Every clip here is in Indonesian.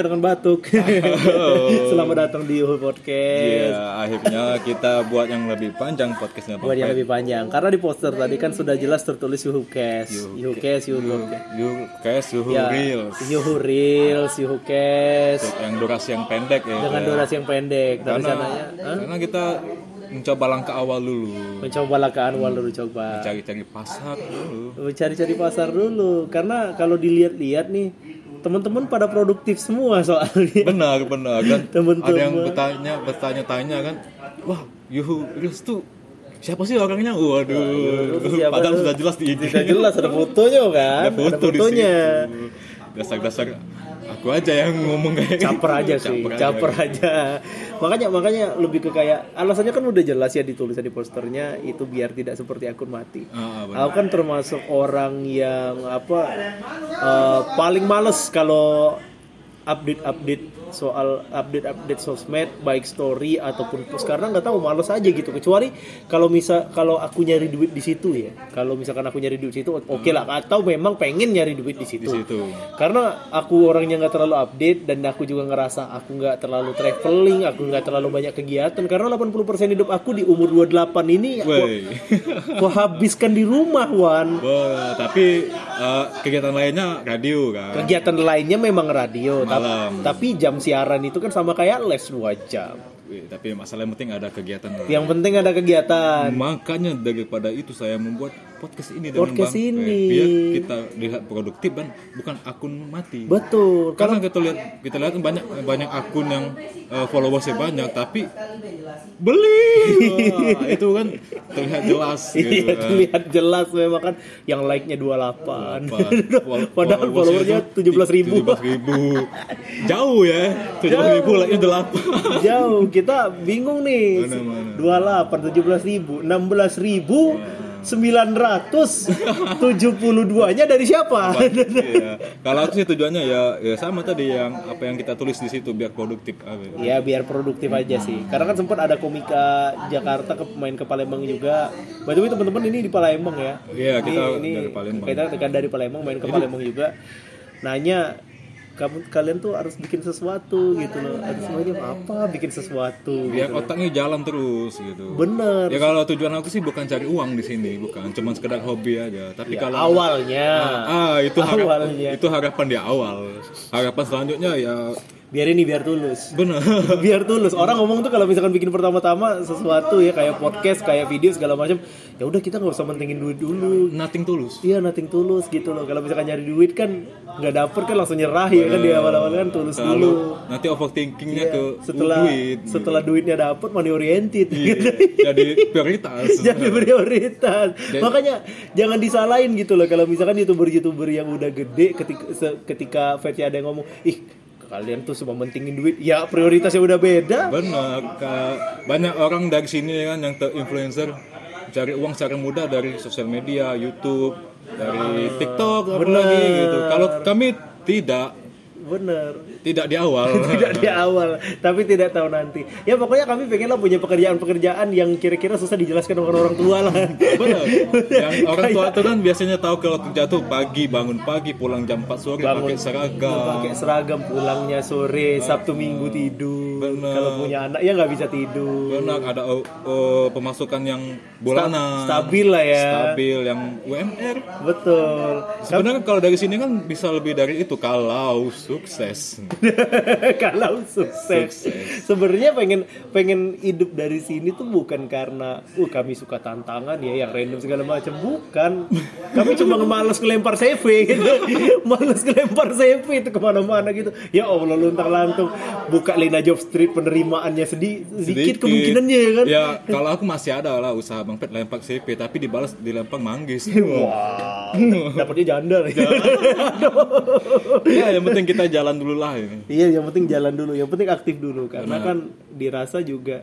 dengan batuk. Selamat datang di Yuhu Podcast. Iya, akhirnya kita buat yang lebih panjang podcastnya Buat yang lebih panjang. Karena di poster tadi kan sudah jelas tertulis Yuhu Cast. Yuhu Cast. You guys, you Ya, reels. Yuhu Reels, Yuhu Cast. Yang durasi yang pendek ya. Dengan ya. durasi yang pendek. Dari karena, sananya, karena kita mencoba langkah awal dulu. mencoba langkah awal dulu coba. Cari-cari pasar dulu. Cari-cari pasar dulu. Karena kalau dilihat-lihat nih, teman-teman pada produktif semua soalnya. Benar, benar kan. Teman-teman. Ada yang bertanya, bertanya-tanya kan. Wah, Yuhu Reels tuh siapa sih orangnya? Waduh. siapa Padahal sudah jelas di IG. Tidak jelas ada fotonya kan? Ada foto di fotonya. Dasar-dasar aku aja yang ngomong kayak caper aja sih Caper caper aja. aja, makanya makanya lebih ke kayak alasannya kan udah jelas ya ditulis di posternya itu biar tidak seperti akun mati Ah, benar. aku kan termasuk orang yang apa eh, paling males kalau update update soal update update sosmed baik story ataupun post. Karena nggak tahu males aja gitu. Kecuali kalau misal kalau aku nyari duit di situ ya. Kalau misalkan aku nyari duit di situ oke lah. Atau memang pengen nyari duit di situ. Di situ. karena aku orangnya nggak terlalu update dan aku juga ngerasa aku nggak terlalu traveling aku nggak terlalu banyak kegiatan. Karena 80% hidup aku di umur 28 ini aku, aku habiskan di rumah Wan. Wah, tapi eh, kegiatan lainnya radio kan. kegiatan lainnya memang radio Malam. tapi jam siaran itu kan sama kayak les 2 jam Wih, tapi masalah yang penting ada kegiatan. yang penting ada kegiatan Makanya daripada itu saya membuat podcast ini teman podcast bang. ini. biar kita lihat produktif dan bukan akun mati. Betul. Karena, kita lihat kita lihat banyak banyak akun yang uh, followersnya banyak tapi beli. Wah, itu kan terlihat jelas iya, gitu, kan. terlihat jelas memang kan. Yang like nya 28, 28. padahal followernya tujuh belas ribu. 17 ribu. Jauh ya tujuh belas ribu like nya delapan. Jauh. Kita bingung nih. Mana, mana. 28 tujuh belas ribu enam belas ribu. Iya. 972-nya dari siapa? iya. Kalau itu sih tujuannya ya ya sama tadi yang apa yang kita tulis di situ biar produktif. Ah, gitu. Iya, biar produktif aja sih. Karena kan sempat ada komika Jakarta ke pemain ke Palembang juga. By the way teman-teman ini di Palembang ya. Iya, kita ini, dari Palembang. Kita, kita dari Palembang main ke Palembang juga. Nanya kamu kalian tuh harus bikin sesuatu gitu loh. Harus semuanya apa bikin sesuatu biar gitu. otaknya jalan terus gitu. Bener. Ya kalau tujuan aku sih bukan cari uang di sini, bukan cuma sekedar hobi aja. Tapi Ya, kalau awalnya ah itu harap, Awalnya. itu harapan di awal. Harapan selanjutnya ya biar ini biar tulus. benar. biar tulus orang ngomong tuh kalau misalkan bikin pertama-tama sesuatu ya kayak podcast kayak video segala macam ya udah kita nggak usah mentingin duit dulu Nothing tulus. iya nothing tulus gitu loh kalau misalkan nyari duit kan nggak dapet kan langsung nyerah ya kan di awal-awal kan tulus dulu Kalau nanti overthinkingnya ke Iya, setelah uh, duit. setelah duitnya dapet money oriented Iya, jadi prioritas. jadi prioritas makanya jangan disalahin gitu loh kalau misalkan youtuber youtuber yang udah gede ketika ketika ada yang ngomong ih kalian tuh cuma mentingin duit. Ya prioritasnya udah beda. Benar, banyak orang dari sini kan yang influencer cari uang secara mudah dari sosial media, YouTube, dari TikTok, apalagi gitu. Kalau kami tidak, bener tidak di awal. tidak di awal tapi tidak tahu nanti ya pokoknya kami pengen lah punya pekerjaan-pekerjaan yang kira-kira susah dijelaskan dengan orang tua lah Benar. Yang orang tua itu kan biasanya tahu kalau kerja tuh pagi bangun pagi pulang jam 4 sore pakai seragam. pakai seragam pulangnya sore sabtu minggu tidur Bener. kalau punya anak ya nggak bisa tidur Benar ada oh, pemasukan yang bulanan. stabil lah ya Stabil yang UMR. betul Sebenarnya kalau dari sini kan bisa lebih dari itu kalau sukses. kalau sukses. Sebenarnya pengen pengen hidup dari sini tuh bukan karena uh kami suka tantangan ya yang random segala macam, bukan. Kami cuma males ngelempar CV gitu. males ngelempar CV itu ke mana-mana gitu. Ya Allah luntang lantung buka Lena Job Street penerimaannya sedih, sedikit, kemungkinannya ya kan. Ya kalau aku masih ada lah usaha Bang Pet lempar CV tapi dibalas dilempar manggis. Wah, dapatnya janda. ya yang penting kita jalan dulu lah ini. Iya, yang penting jalan dulu, yang penting aktif dulu karena kan dirasa juga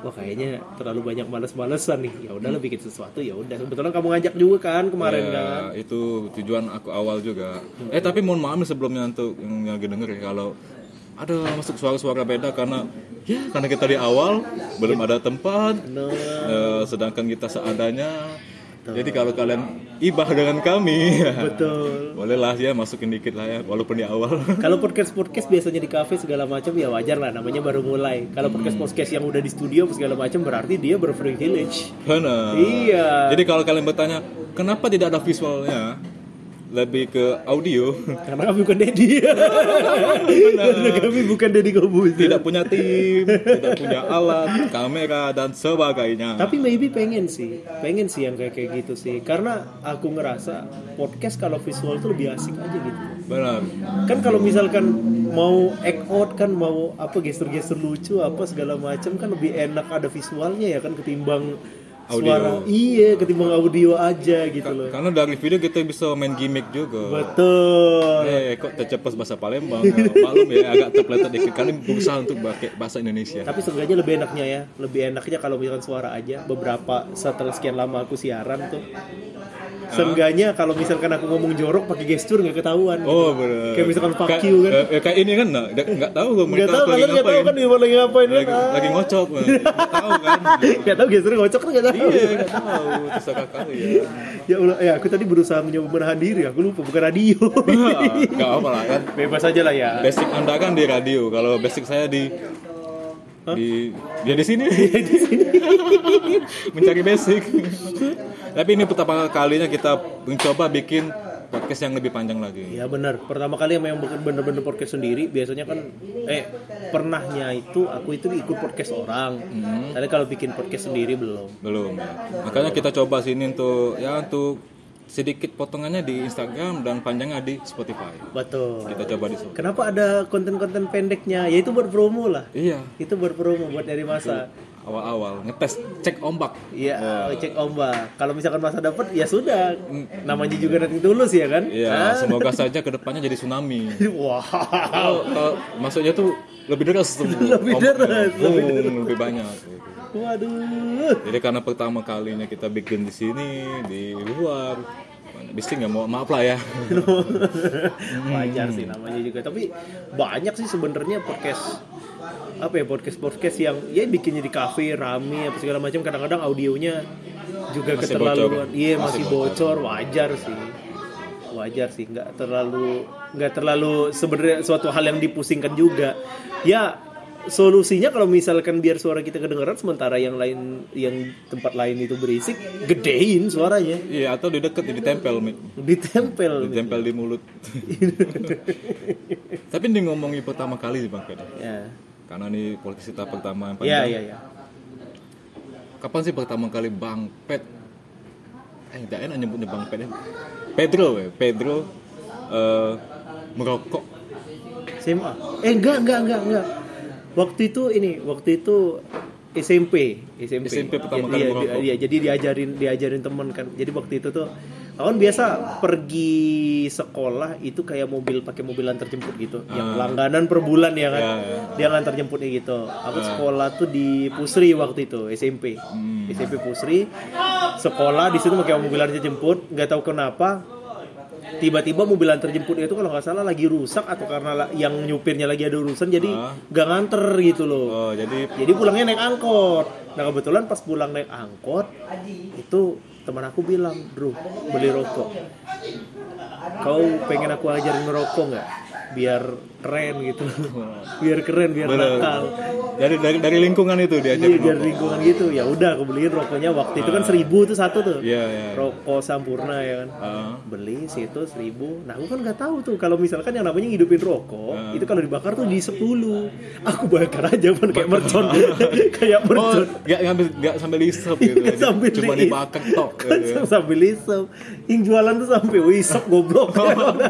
wah kayaknya terlalu banyak males-malesan nih. Ya udahlah bikin sesuatu ya udah. Kebetulan kamu ngajak juga kan kemarin Ya, kan. itu tujuan aku awal juga. Eh tapi mohon maaf nih sebelumnya untuk yang lagi denger ya kalau ada masuk suara-suara beda karena ya karena kita di awal belum ada tempat Nah, eh, sedangkan kita seadanya Betul. Jadi kalau kalian ibah dengan kami, Betul. bolehlah ya masukin dikit lah ya, walaupun di awal. Kalau podcast podcast biasanya di kafe segala macam ya wajar lah namanya baru mulai. Kalau podcast podcast yang udah di studio segala macam berarti dia berprivilege. Benar. Iya. Jadi kalau kalian bertanya, kenapa tidak ada visualnya? Lebih ke audio. Karena kami bukan Dedi. Karena kami bukan Dedi Kobus. tidak punya tim, tidak punya alat, kamera dan sebagainya. Tapi maybe pengen sih, pengen sih yang kayak kayak gitu sih. Karena aku ngerasa podcast kalau visual tuh lebih asik aja gitu. Benar. Kan kalau misalkan mau act out kan mau apa gestur-gestur lucu apa segala macam kan lebih enak ada visualnya ya kan ketimbang Audio. suara. Iya, ketimbang audio aja gitu loh. Karena dari video kita bisa main gimmick juga. Betul. Eh, kok tercepas bahasa Palembang? Maklum ya, agak terpeletot dikit. Kalian berusaha untuk pakai bahasa Indonesia. Tapi seenggaknya lebih enaknya ya, lebih enaknya kalau misalkan suara aja. Beberapa setelah sekian lama aku siaran tuh, seenggaknya kalau misalkan aku ngomong jorok pakai gestur nggak ketahuan. Oh, bener. Kayak misalkan fuck Kayak- you kan. eh, kayak ini kan, nggak nggak tahu gue Nggak mereka tahu lagi kalian nggak tahu ngapain. kan di lagi ngapain kan? Lagi, lagi ngocok, nggak tahu kan? Nggak tahu gesturnya ngocok kan nggak tahu. Iya, nggak tahu. Terserah kali ya. Ya Allah, ya aku tadi berusaha mencoba menahan diri, aku lupa bukan radio. Gak apa lah kan. Bebas aja lah ya. Basic anda kan di radio, kalau basic saya di di dia di sini mencari basic. Tapi ini pertama kalinya kita mencoba bikin podcast yang lebih panjang lagi. Ya benar. Pertama kali yang memang bener-bener podcast sendiri, biasanya kan eh pernahnya itu aku itu ikut podcast orang. Tapi kalau bikin podcast sendiri belum. Belum. ya. Makanya kita coba sini untuk ya untuk sedikit potongannya di Instagram dan panjangnya di Spotify. Betul. Kita coba di Spotify. Kenapa ada konten-konten pendeknya? Ya itu buat promo lah. Iya, Itu buat promo buat dari masa. Awal-awal ngetes cek ombak. Iya, cek ombak. Kalau misalkan masa dapat ya sudah. Namanya juga nanti tulus ya kan? Iya, semoga saja ke depannya jadi tsunami. Wah. Kalau kalau maksudnya tuh lebih deras tuh. Lebih deras, lebih lebih, lebih banyak. Waduh. Jadi karena pertama kalinya kita bikin di sini di luar, bising nggak mau maaf lah ya. wajar sih namanya juga tapi banyak sih sebenarnya podcast apa ya podcast podcast yang ya bikinnya di kafe rame apa segala macam. Kadang-kadang audionya juga Masih keterlaluan. bocor. iya Masih masih bocor. wajar sih. Wajar sih. Nggak terlalu nggak terlalu sebenarnya suatu hal yang dipusingkan juga. Ya solusinya kalau misalkan biar suara kita kedengaran sementara yang lain yang tempat lain itu berisik gedein suaranya. Iya, atau di deket ditempel, Mi. ditempel. Ditempel di mulut. Tapi ini ngomongin pertama kali sih Bang ya Karena ini podcast kita pertama yang Iya panjang. iya iya. Kapan sih pertama kali Bang Pet? Eh, tidak enak nyebutnya Bang Pet. ya. Pedro, ya. Pedro eh, merokok. SMA. Eh enggak enggak enggak enggak. Waktu itu ini, waktu itu SMP, SMP. SMP pertama Iya, kali iya, merokok. Iya, jadi diajarin diajarin temen kan. Jadi waktu itu tuh aku kan biasa pergi sekolah itu kayak mobil pakai mobil antar jemput gitu. Yang langganan per bulan ya kan. Ah. Ya. Dia ngantar jemputnya gitu. Aku sekolah tuh di Pusri waktu itu, SMP. Hmm. SMP Pusri. Sekolah di situ pakai mobil antar jemput, nggak tahu kenapa tiba-tiba mobil antar jemputnya itu kalau nggak salah lagi rusak atau karena yang nyupirnya lagi ada urusan jadi Ah. nggak nganter gitu loh Oh, jadi jadi pulangnya naik angkot nah kebetulan pas pulang naik angkot itu teman aku bilang bro beli rokok. Kau pengen aku ajarin merokok nggak? Biar keren gitu. Biar keren biar Bener. nakal. Dari dari dari lingkungan itu diajak Iya dari lingkungan gitu. Ya udah aku beliin rokoknya. Waktu itu kan seribu tuh satu tuh. Iya, iya. rokok sampurna ya kan. Ah. beli situ seribu. Nah aku kan nggak tahu tuh. Kalau misalkan yang namanya hidupin rokok Ah. itu kalau dibakar tuh di 10 aku bakar aja kan kayak mercon. Kayak Oh, mercon. nggak ngambil nggak sambil disep gitu. Nggak sambil Cuma diis- dibakar tok. Kan gitu. sambil isep. Yang jualan tuh sampai oh isep goblok.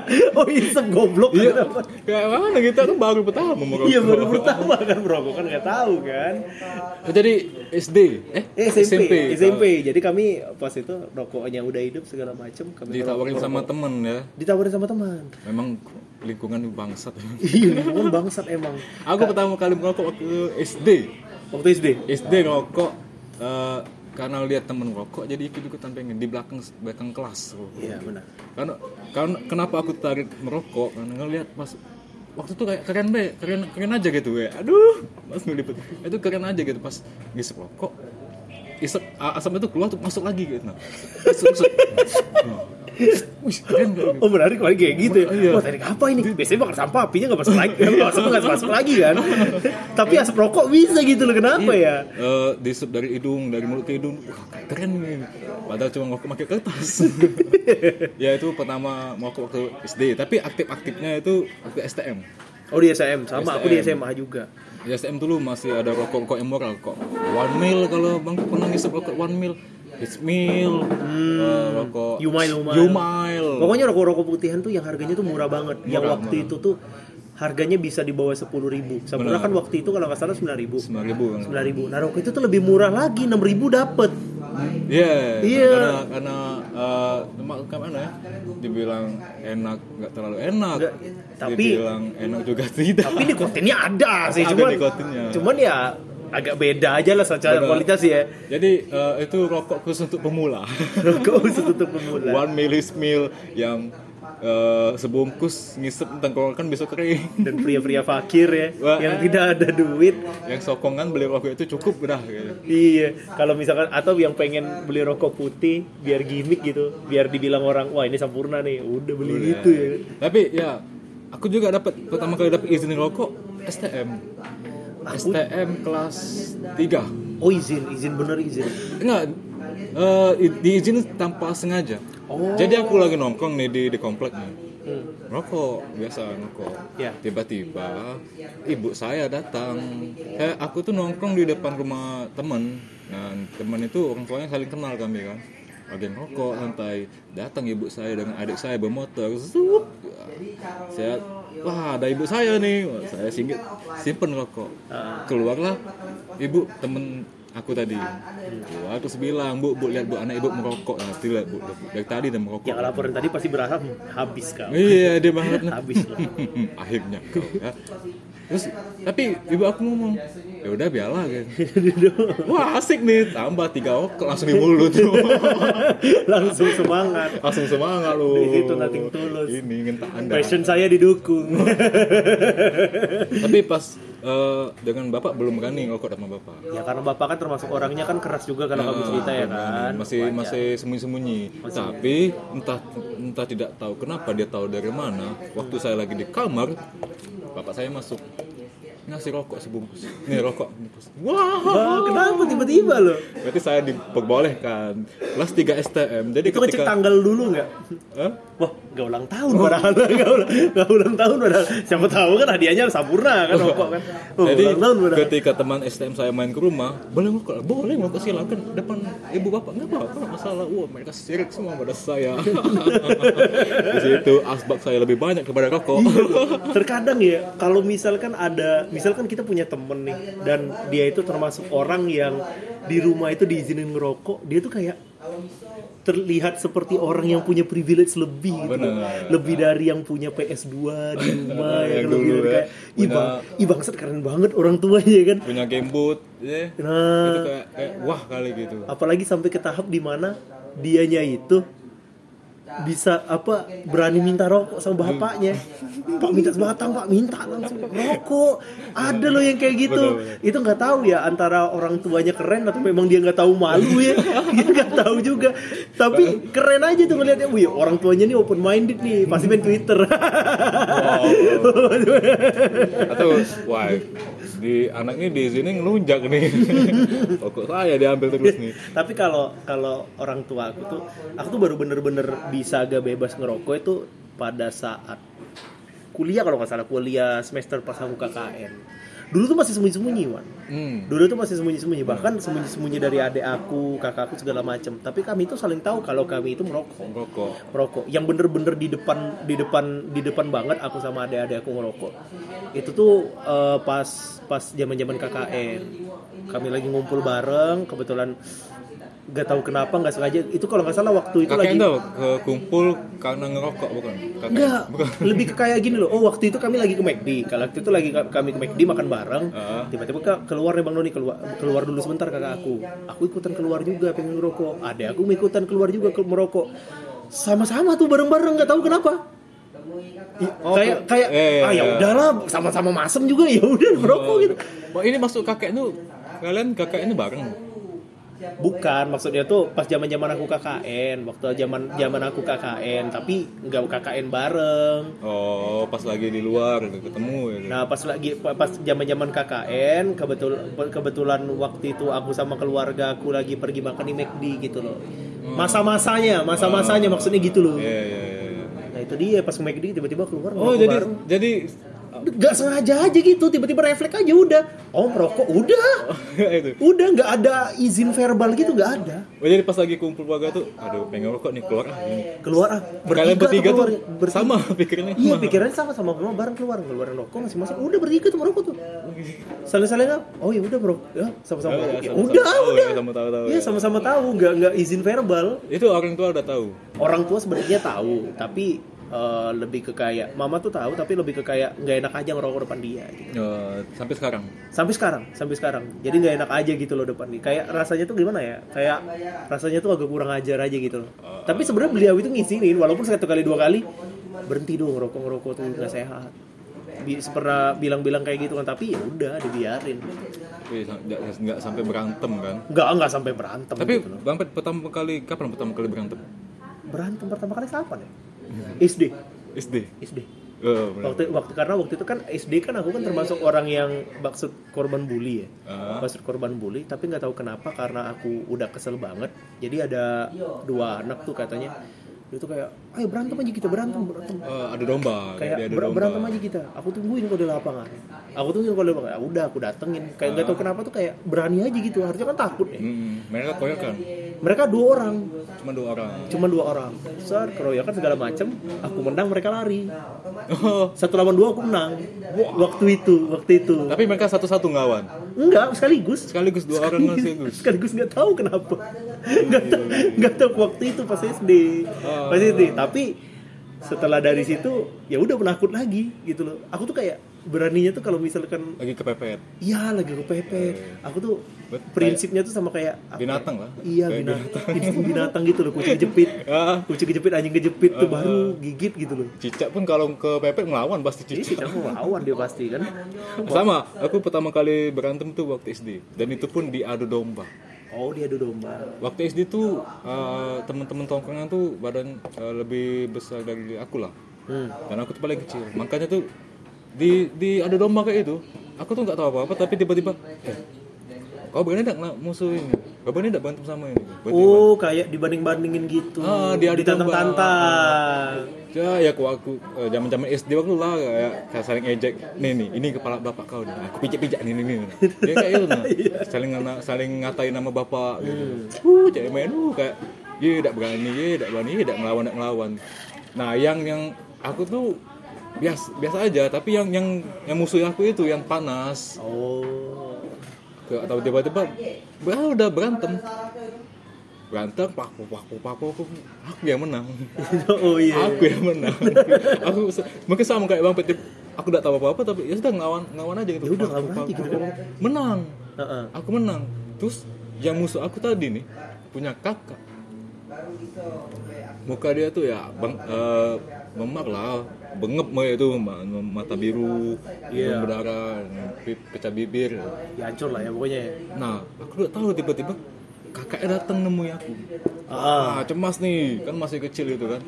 Oh isep goblok. Iya, kayak mana kita kan baru pertama merokok. iya baru pertama kan merokok kan nggak tahu kan Oh, Jadi SD, eh Eh, SMP, SMP. Oh, Jadi kami pas itu rokoknya udah hidup segala macam kami ditawarin sama temen ya. ditawarin sama teman. Memang lingkungan bangsat. Iya, lingkungan bangsat emang. Aku pertama kali merokok waktu SD. Waktu SD. SD rokok eh, karena lihat temen rokok jadi ikut ikutan pengen di belakang belakang kelas. Iya, benar. Karena karena kenapa aku tarik merokok karena ngelihat pas waktu itu kayak keren deh keren keren aja gitu ya aduh mas ngelipet itu keren aja gitu pas ngisep rokok isep a- asap itu keluar tuh masuk lagi gitu. Nah masuk masuk. Nah. Wih, keren gak? Oh menarik kemarin kayak gitu ya. Iya. Wah teknik apa ini? Biasanya bakar sampah apinya nggak masuk lagi, nggak masuk nggak masuk lagi kan. Tapi asap rokok bisa gitu loh. Kenapa ya? Eh, diisep dari hidung, dari mulut ke hidung, wah keren nih. Padahal cuma ngokok pakai kertas. ya itu pertama ngokok waktu SD, tapi aktif-aktifnya itu waktu STM. Oh di SM sama aku di. SMA juga. Di STM dulu masih ada rokok-rokok yang murah kok. One mil kalau bang pernah ngisep rokok one mil. It's mil, eh, rokok Yumail, Yumail. Yumail. Pokoknya rokok-rokok putihan tuh yang harganya tuh murah banget. yang Murah, waktu murah. itu tuh harganya bisa di bawah sepuluh ribu. Benar. kan waktu itu kalau nggak salah sembilan ribu. sembilan ribu. Sembilan ribu. Nah rokok itu tuh lebih murah lagi, enam ribu dapet. Iya, Iya. karena karena eh, cuma mana ya? Dibilang enak, nggak terlalu enak. Nggak, tapi- dibilang enak juga tidak. Tapi nikotinnya ada sih, Ada cuman nikotinnya. cuman ya agak beda aja lah secara kualitas ya. Jadi eh, itu rokok khusus untuk pemula. Rokok khusus untuk pemula. One milis mil yang eh, sebungkus ngisep tenggorokan bisa kering. Dan pria-pria fakir ya, Wah. yang tidak ada duit. yang sokongan beli rokok itu cukup udah gitu. Iya, kalau misalkan atau yang pengen beli rokok putih biar gimmick gitu, biar dibilang orang, wah ini sempurna nih, udah beli Udah. itu ya. Tapi ya aku juga dapat pertama kali dapat izin rokok STM. STM kelas 3. Oh izin, izin bener izin. Enggak i- diizinin tanpa sengaja. Oh. Jadi aku lagi nongkrong nih di di komplek nih. Hmm. Rokok, biasa nongkrong. Ya. Tiba-tiba ibu saya datang. Saya aku tuh nongkrong di depan rumah teman. Nah, teman itu orang tuanya saling kenal kami kan. Lagi ngerokok santai. Datang ibu saya dengan adik saya bermotor. Zup. Saya wah ada ibu saya nih. Wah, Saya singgit simpen rokok. Ah. Keluarlah ibu temen aku tadi. Keluar terus bilang, "Bu, Bu lihat Bu anak ibu merokok." Nah, tuh lihat Bu, dari tadi dia merokok. Yang laporan tadi pasti berasa "Hmm, habis kau. Iya, dia banget. Habis lah. Akhirnya kau ya. Terus tapi ibu aku ngomong, ya udah biarlah gitu. Wah asik nih, tambah tiga rokok langsung di mulut. Langsung semangat. langsung semangat lu. Di situ nothing tulus. Ini ingin tak anda. Passion saya didukung. Tapi pas eh, dengan bapak belum berani ngerokok sama bapak. ya karena bapak kan termasuk orangnya kan keras juga kalau kamu cerita ya kan. masih masih sembunyi-sembunyi. Tapi entah entah tidak tahu kenapa dia tahu dari mana. Waktu saya lagi di kamar, bapak saya masuk ngasih rokok sebungkus. Nih rokok. Wah. Wah, kenapa tiba-tiba loh? Berarti saya diperbolehkan kelas 3 STM. Jadi Itu ngecek ketika tanggal dulu nggak? Hah? Wah, gak ulang tahun padahal, gak ulang, gak ulang tahun padahal. Siapa tahu kan hadiahnya sempurna kan rokok kan. Oh, Jadi ulang tahun padahal. ketika teman STM saya main ke rumah, boleh ngerokok? Boleh ngerokok silakan depan ibu bapak nggak apa-apa nggak masalah. Wah mereka sirik semua pada saya. Di situ asbak saya lebih banyak kepada rokok. Terkadang ya, kalau misalkan ada, misalkan kita punya temen nih, dan dia itu termasuk orang yang di rumah itu diizinin ngerokok, dia tuh kayak terlihat seperti orang yang punya privilege lebih gitu. Benar. Lebih dari yang punya PS2 di rumah ya, Yang lebih dulu dari ya. kayak ih Punya- bang, ih bangsat keren banget orang tuanya kan. Punya game boot, ya. Nah, Itu kayak, kayak wah kali gitu. apalagi sampai ke tahap di mana dianya itu bisa apa berani minta rokok sama bapaknya. Pak minta sebatang pak minta. Langsung rokok. Ada loh yang kayak gitu. Betul, itu nggak tahu ya antara orang tuanya keren atau memang dia nggak tahu malu ya. Dia nggak tahu juga. Tapi keren aja tuh ngeliatnya. Wih orang tuanya nih open minded nih. Pasti main twitter. Atau wah di anak ini di sini ngelunjak nih. Rokok saya diambil terus nih. tapi kalau kalau orang tua aku tuh aku tuh baru bener-bener bisa agak bebas ngerokok itu pada saat kuliah kalau nggak salah kuliah semester pas aku KKN dulu tuh masih sembunyi-sembunyi wan. Hmm. dulu tuh masih sembunyi-sembunyi. Bahkan sembunyi-sembunyi dari adik aku kakak aku segala macem. Tapi kami itu saling tahu kalau kami itu merokok. Rokok. merokok. Yang bener-bener di depan di depan di depan banget aku sama adik-adik aku ngerokok. Itu tuh eh, pas pas zaman-zaman KKN kami lagi ngumpul bareng kebetulan gak tahu kenapa nggak sengaja itu kalau nggak salah waktu itu Kakek lagi ke kumpul karena ngerokok bukan? Bukan. lebih ke kayak gini loh. Oh, waktu itu kami lagi ke McD. Kalau waktu itu lagi ka- kami ke McD makan bareng. Heeh. Tiba-tiba ke- keluar nih Bang Doni keluar keluar dulu sebentar kakak aku. Aku ikutan keluar juga pengen ngerokok. Ada aku ikutan keluar juga ke merokok. Sama-sama tuh bareng-bareng nggak tahu kenapa. I- Oh, kayak kayak eh, ah ya eh. udahlah sama-sama masem juga ya udah merokok gitu. Oh, ini masuk kakek tuh kalian kakek ini bareng. Bukan maksudnya tuh pas zaman zaman aku KKN waktu zaman zaman aku KKN tapi nggak KKN bareng Oh, pas lagi di luar ketemu ya. Nah pas lagi pas zaman zaman KKN kebetul kebetulan waktu itu aku sama keluarga aku lagi pergi makan di McD gitu loh. Masa-masanya, masa-masanya maksudnya gitu loh. Iya, iya, iya. Nah itu dia pas ke McD tiba-tiba keluar Oh, jadi bareng. jadi nggak sengaja aja gitu tiba-tiba refleks aja udah. Oh merokok udah, itu. udah nggak ada izin verbal gitu nggak ada. Oh, jadi pas lagi kumpul keluarga tuh, aduh pengen rokok nih keluar ah ini. Keluar ah Kalian bertiga tuh keluar. Bertiga. sama pikirannya. Iya pikirannya sama sama keluar bareng keluar keluarin rokok masing-masing udah bertiga tuh merokok tuh saling-saling oh ya udah bro ya sama-sama Oh, ya, ya, udah tahu udah ya, Iya ya. sama-sama tahu nggak nggak izin verbal Itu orang tua udah tahu. orang tua sebenarnya tahu tapi eh, lebih ke kayak mama tuh tahu tapi lebih ke kayak nggak enak aja ngerokok depan dia gitu. Eh, sampai sekarang. sampai sekarang sampai sekarang jadi nggak enak aja gitu loh depan dia kayak rasanya tuh gimana ya kayak rasanya tuh agak kurang ajar aja gitu loh tapi sebenarnya beliau itu ngizinin walaupun satu kali dua kali berhenti dong ngerokok ngerokok tuh nggak sehat Bi- pernah bilang-bilang kayak gitu kan tapi ya udah dibiarin sa- nggak sampai berantem kan. nggak nggak sampai berantem Tapi gitu loh. Bang pertama kali kapan pertama kali berantem? berantem pertama kali kapan ya SD SD. SD Oh, benar. waktu waktu karena waktu itu kan SD kan aku kan termasuk orang yang maksud korban bully ya Ah. maksud korban bully tapi nggak tahu kenapa karena aku udah kesel banget jadi ada dua anak tuh katanya dia tuh kayak ayo berantem aja kita berantem berantem. Eh, ada domba. kayak ada ber- domba. berantem aja kita. Aku tungguin kok di lapangan. Aku tungguin kok di lapangan. Ya udah aku datengin. Kayak nggak tahu kenapa tuh kayak berani aja gitu. Harusnya kan takut ya. Hmm, mereka koyokan. mereka dua orang. Cuma dua orang. cuma dua orang. Besar keroyokan segala macem. Aku menang mereka lari. Oh, satu lawan dua aku menang. Waktu itu waktu itu. Tapi mereka satu-satu ngelawan. Enggak sekaligus. Sekaligus dua orang sekaligus. sekaligus nggak tahu kenapa. Nggak tahu nggak tahu waktu itu pas SD Oh. pas SD tapi setelah dari situ ya udah penakut lagi gitu loh. Aku tuh kayak beraninya tuh kalau misalkan Lagi kepepet. iya lagi kepepet aku tuh prinsipnya tuh sama kayak apa Binatang lah. iya Kayak binatang binatang, binatang gitu loh kucing kejepit Ah, kucing kejepit anjing kejepit tuh baru gigit gitu loh cicak pun kalau kepepet ngelawan pasti jadi cicak. kita mau lawan dia pasti kan Sama, aku pertama kali berantem tuh waktu SD dan itu pun diadu domba. oh dia adu domba Waktu SD tuh eh, teman-teman tongkrongan tuh badan eh, lebih besar dari aku lah. hmm. Dan aku tuh paling kecil. Makanya tuh di di adu domba kayak itu, aku tuh nggak tahu apa-apa tapi tiba-tiba eh kau berani enggak musuh ini? Kau berani enggak berantem sama ini? Oh, kayak dibanding-bandingin gitu. Ah, dia domba. Ditantang-tantang. Ya, ya aku aku eh, zaman-zaman SD waktu lah kayak, kayak saling ejek. Nih nih, ini kepala bapak kau nih. Aku pijak-pijak nih nih nih. Dia kayak itu nah. Saling ngana- saling ngatain nama bapak gitu. Uh, cewek main uh kayak ye tidak berani, ye tidak berani, tidak ngelawan, tidak ngelawan. Nah, yang yang aku tuh biasa biasa aja, tapi yang yang yang musuh aku itu yang panas. Oh. Ke atau tiba-tiba bah, udah berantem. Berantem, paku, paku, paku, aku, aku yang menang. oh iya. aku yang menang aku mungkin sama kayak bang Petip aku tidak tahu apa apa tapi ya sudah ngelawan ngelawan aja gitu Ya udah, Pak, ngelawan Pak, aja gitu kan. menang aku menang terus yang musuh aku tadi nih punya kakak muka dia tuh ya bang eh, memak lah bengep mah itu ma- mata biru hidung berdarah pecah bibir Ya hancur lah ya pokoknya. ya. nah aku udah tahu tiba-tiba kakaknya datang nemui aku Ah. Ah, cemas nih, kan masih kecil itu kan.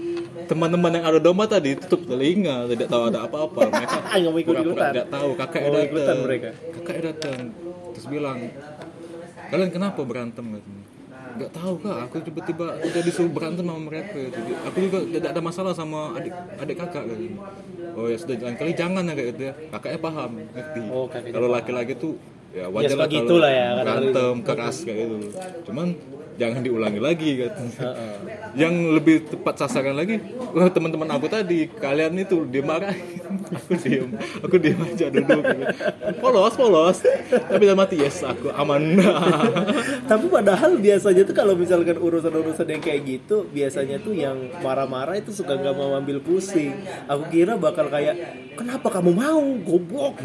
Teman-teman yang ada domba tadi tutup telinga, tidak tahu ada apa-apa. Mereka pura-pura tidak tahu. Kakaknya datang. Kakaknya datang, terus bilang, kalian kenapa berantem? Gak tahu kak, aku tiba-tiba udah disuruh berantem sama mereka. Jadi, aku juga tidak ada masalah sama adik adik kakak katanya. Oh ya sudah jangan kali jangan ya kayak gitu ya. Kakaknya paham, ngerti. Oh, Kalau laki-laki tuh ya wajar suka lah gitu kalau ya, berantem keras kayak gitu. Cuman jangan diulangi lagi katanya. Yang lebih tepat sasaran lagi, wah, teman-teman aku tadi kalian itu dimarahin. aku diem, aku diem aja duduk. gitu. Polos, polos. Tapi dalam mati yes, aku aman. Tapi padahal biasanya tuh kalau misalkan urusan-urusan yang kayak gitu, biasanya tuh yang marah-marah itu suka nggak mau ambil pusing. Aku kira bakal kayak, kenapa kamu mau? Goblok.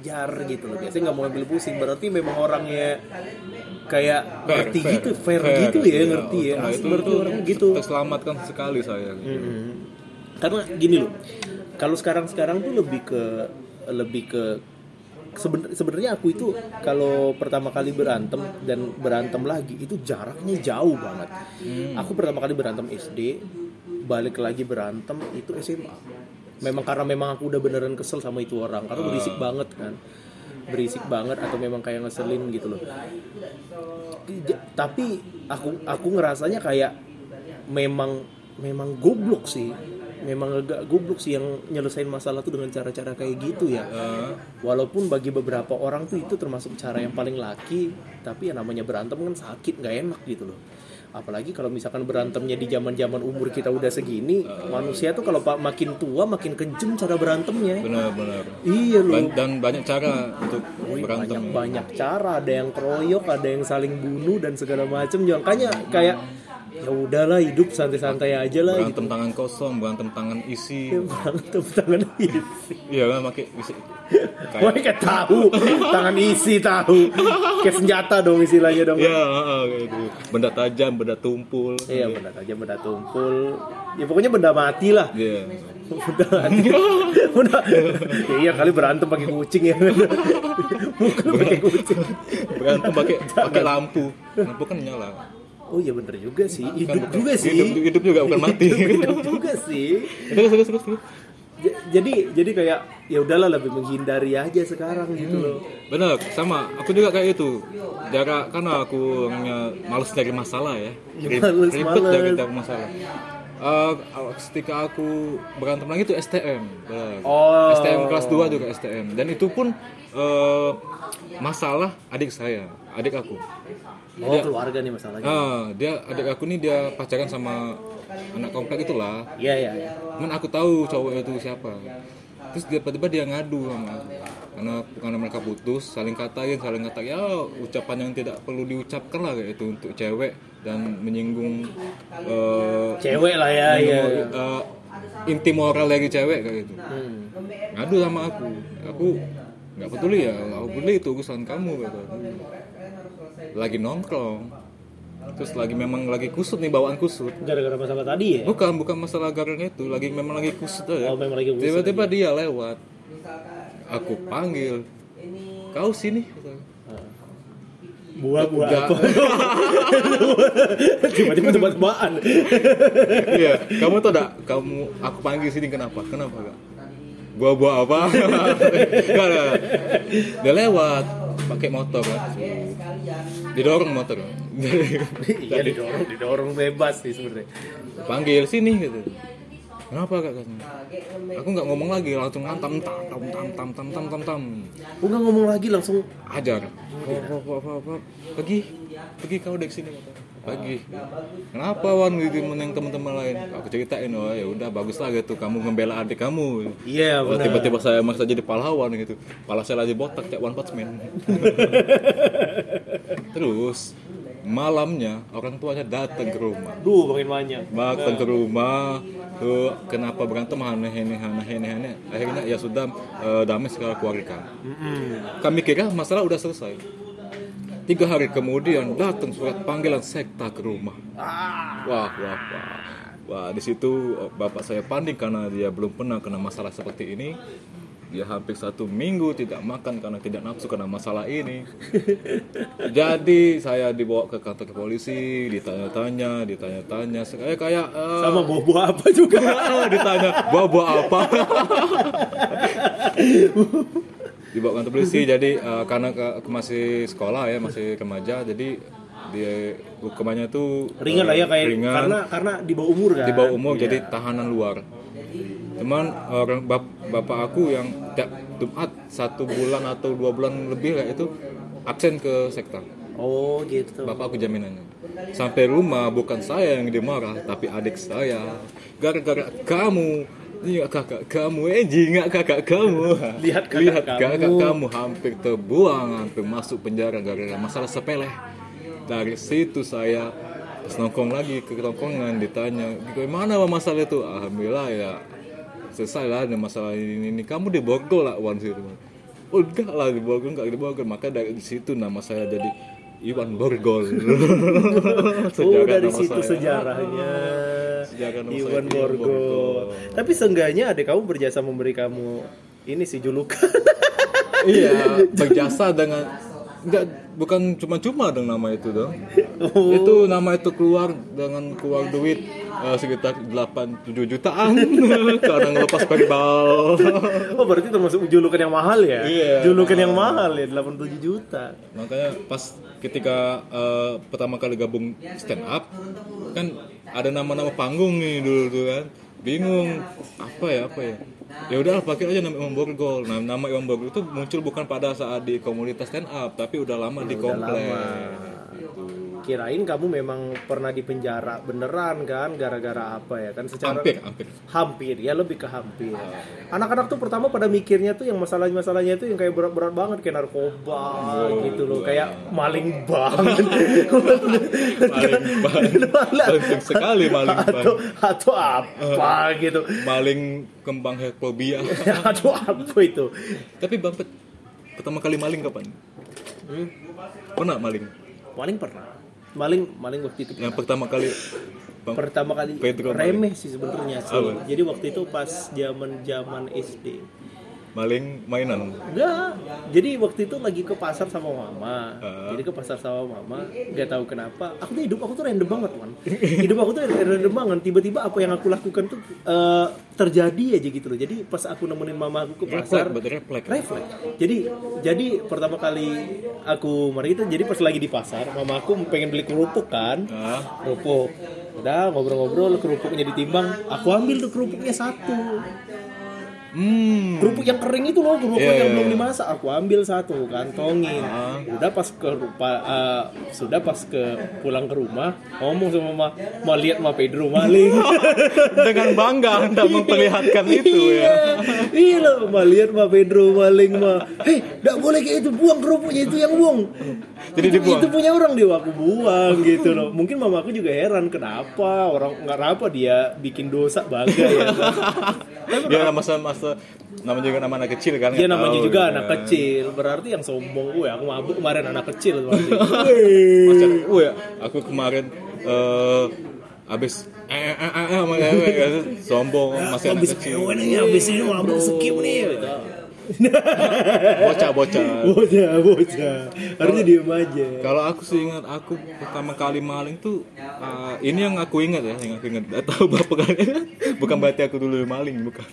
Diajar gitu loh. Biasanya nggak mau ambil pusing. Berarti memang orangnya kayak ngerti gitu, fair, gitu ya, iya. ngerti ya. Nah, Asli itu, orangnya gitu. terselamatkan sekali saya. Mm-mm. Karena gini loh, kalau sekarang-sekarang tuh lebih ke lebih ke seben- sebenarnya aku itu kalau pertama kali berantem dan berantem lagi itu jaraknya jauh banget. Aku pertama kali berantem SD, balik lagi berantem itu SMA. Memang karena memang aku udah beneran kesel sama itu orang. Karena berisik banget kan. Berisik banget atau memang kayak ngeselin gitu loh. Tapi aku aku ngerasanya kayak memang memang goblok sih. Memang agak goblok sih yang nyelesain masalah tuh dengan cara-cara kayak gitu ya. Walaupun bagi beberapa orang tuh itu termasuk cara yang paling laki tapi ya namanya berantem kan sakit nggak enak gitu loh apalagi kalau misalkan berantemnya di zaman-zaman umur kita udah segini manusia tuh kalau makin tua makin kejem cara berantemnya. Benar-benar iya loh. Dan banyak cara untuk Wih, berantem. banyak banyak cara. Ada yang keroyok ada yang saling bunuh dan segala macam makanya kayak ya udahlah hidup santai-santai aja lah gitu. berantem tangan kosong berantem tangan isi. Berantem tangan isi. Iya kan pakai isi. Kayak tahu. Tangan isi tahu. Kayak senjata dong istilahnya dong. Ya gitu. Benda tajam benda tumpul. Iya benda aja benda tumpul. Ya pokoknya benda mati lah. Iya. Benda mati. Benda ya, iya kali berantem pakai kucing ya. Bukan pakai kucing. Berantem pakai pakai lampu. Lampu kan nyala oh iya bener juga sih. Hidup bukan- juga sih. Hidup- hidup juga, bukan mati. hidup juga sih. Terus terus terus jadi jadi kayak ya udahlah lebih menghindari aja sekarang gitu loh. Benar sama. Aku juga kayak itu. Jarak karena aku orangnya males dari masalah ya. Rib- males, ribet males. dari masalah. Eh, ketika aku berantem lagi itu STM. Oh. STM kelas 2 juga STM dan itu pun eh, masalah adik saya adik aku oh keluarga nih masalahnya ah dia adik aku nih dia pacaran sama anak komplek itulah iya iya iya Cuman aku tahu cowok itu siapa. Terus dia tiba-tiba dia ngadu sama aku. Karena karena mereka putus, saling katain, saling kata ya ucapan yang tidak perlu diucapkan lah kayak itu untuk cewek dan menyinggung eh, cewek lah ya ya eh, inti moral dari cewek kayak gitu. Hmm. Ngadu sama aku. Aku nggak peduli ya, aku peduli itu urusan kamu kata. aku. Lagi nongkrong. Terus lagi memang lagi kusut nih bawaan kusut. gara-gara masalah tadi ya Bukan, bukan masalah garang itu, lagi memang lagi kusut aja. Oh, memang lagi kusut Tiba-tiba dia lewat. Aku panggil. Kau sini. buah-buah Enggak. apa tiba-tiba tebak-tebakan Iya, kamu tau gak? Kamu aku panggil sini kenapa? Kenapa gak? Buah-buah apa? Gak, gak. Dia lewat pakai motor kan. Didorong motor. iya didorong didorong bebas sih sebenarnya. Panggil sini gitu. Kenapa kak? Katanya. Aku nggak ngomong lagi, langsung tam tam tam tam tam tam tam tam. Gua nggak ngomong lagi langsung ajar pergi. Pergi kau dari sini pergi. Kenapa wan gitu meneng teman-teman lain? Aku ceritain oh ya udah bagus lah gitu. Kamu membela adik kamu. Iya Oh, benar. tiba-tiba saya maksa jadi pahlawan gitu. Pala saya lagi botak kayak One Punch Man terus malamnya orang tuanya datang ke rumah. Duh makin banyak. Datang ke rumah tuh kenapa berantem? Aneh aneh aneh aneh aneh. Akhirnya ya sudah eh, damai secara keluarga. Kami kira masalah udah selesai. Tiga hari kemudian datang surat panggilan sekta ke rumah. Wah wah wah. Wah di situ eh, bapak saya panik karena dia belum pernah kena masalah seperti ini dia hampir satu minggu tidak makan karena tidak nafsu karena masalah ini. Jadi saya dibawa ke kantor polisi ditanya-tanya ditanya-tanya. Kayak kayak eh, sama bobo apa juga? Ditanya bawa bawa apa? Dibawa kantor polisi. Jadi eh, karena ke- aku masih sekolah ya masih remaja jadi dia hukumannya tuh ringan lah ya eh, kayak ringan. karena karena di bawah umur kan? Di bawah umur Iya. jadi tahanan luar cuman orang bap- bapak aku yang tiap Jumat satu bulan atau dua bulan lebih lah itu absen ke sektor oh gitu bapak aku jaminannya sampai rumah bukan saya yang dimarah tapi adik saya gara-gara kamu Iya kakak kamu, eh jingak kakak kamu. Lihat kakak Lihat kamu. kakak kamu hampir terbuang, hampir masuk penjara gara-gara masalah sepele. Dari situ saya pas nongkrong lagi ke nongkrongan ditanya, gimana masalah itu? Alhamdulillah ya selesai lah ada masalah ini, ini. Kamu di Bogor lah Wan situ. Oh enggak lah di Bogor, enggak di Bogor. Maka dari situ nama saya jadi Iwan Borgol. oh Sejarah dari situ saya. sejarahnya Sejarah nama Iwan saya, Borgo tapi seenggaknya adik kamu berjasa memberi kamu ini sih julukan iya berjasa dengan enggak bukan cuma-cuma dong nama itu dong Oh. itu nama itu keluar dengan keluar duit eh, sekitar 8 7 jutaan karena ngelepas peribal Oh berarti termasuk julukan yang mahal ya? Iya. Julukan yang mahal ya 87 juta. makanya pas ketika eh, pertama kali gabung stand up kan ada nama-nama panggung nih dulu tuh kan bingung apa ya apa ya ya udah pakai aja nama Imam Borgol nah nama Imam Borgol itu muncul bukan pada saat di komunitas stand up tapi udah lama di komplek Kirain kamu memang pernah di penjara beneran kan gara-gara apa ya kan secara hampir hampir hampir ya lebih ke hampir. Anak-anak tuh pertama pada mikirnya tuh yang masalah-masalahnya itu yang kayak berat-berat banget kayak narkoba gitu loh, kayak maling banget. maling ban penting sekali maling atau atau apa gitu. maling kembang heklobia atau apa itu? tapi bapak pertama kali maling kapan Hmm? pernah maling Maling pernah. Maling maling waktu itu yang pertama kali Bang, pertama kali Pedro remeh sih sebenarnya sih. Apa? Jadi waktu itu pas zaman-zaman SD. Maling mainan Enggak. Jadi waktu itu lagi ke pasar sama mama. Ah. Jadi ke pasar sama mama, nggak tahu kenapa. Aku tuh hidup aku tuh random banget, man. hidup aku tuh random banget. Tiba-tiba apa yang aku lakukan tuh eh, terjadi aja gitu loh. Jadi pas aku nemenin mama aku ke pasar, berarti refleks refleks. Jadi jadi pertama kali aku mari itu jadi pas lagi di pasar, mama aku pengen beli kerupuk kan. Ah, Kerupuk. Udah ngobrol-ngobrol kerupuknya ditimbang, aku ambil tuh kerupuknya satu. Hmm. Kerupuk yang kering itu loh kerupuk Iya, yang iya, belum iya. dimasak. Aku ambil satu kantongin. Ah. udah pas ke rupa- eh, sudah pas ke pulang ke rumah ngomong sama mama mau lihat ma Pedro maling. Dengan bangga anda memperlihatkan itu ya. iya. Iya loh ma lihat ma Pedro maling ma. Hei tidak boleh kayak itu buang kerupuknya itu yang buang Jadi itu, dibuang? itu punya orang dia aku buang gitu loh mungkin mama aku juga heran kenapa orang nggak apa dia bikin dosa bangga ya dia nama masa namanya juga nama anak kecil kan Dia namanya tahu, juga gitu anak kan. kecil, berarti yang sombong gue. Aku mabuk kemarin anak kecil oh ya, aku kemarin eh abis eh, eh, eh, eh, kan, sombong masih anak kecil habis ini mabuk skip nih. gitu. bocah bocah. Bocah, bocah. Harusnya diem aja. kalau aku sih ingat aku pertama kali maling tuh eh, ini yang aku ingat ya yang aku ingat. Gak tahu berapa kali bukan berarti aku dulu maling bukan.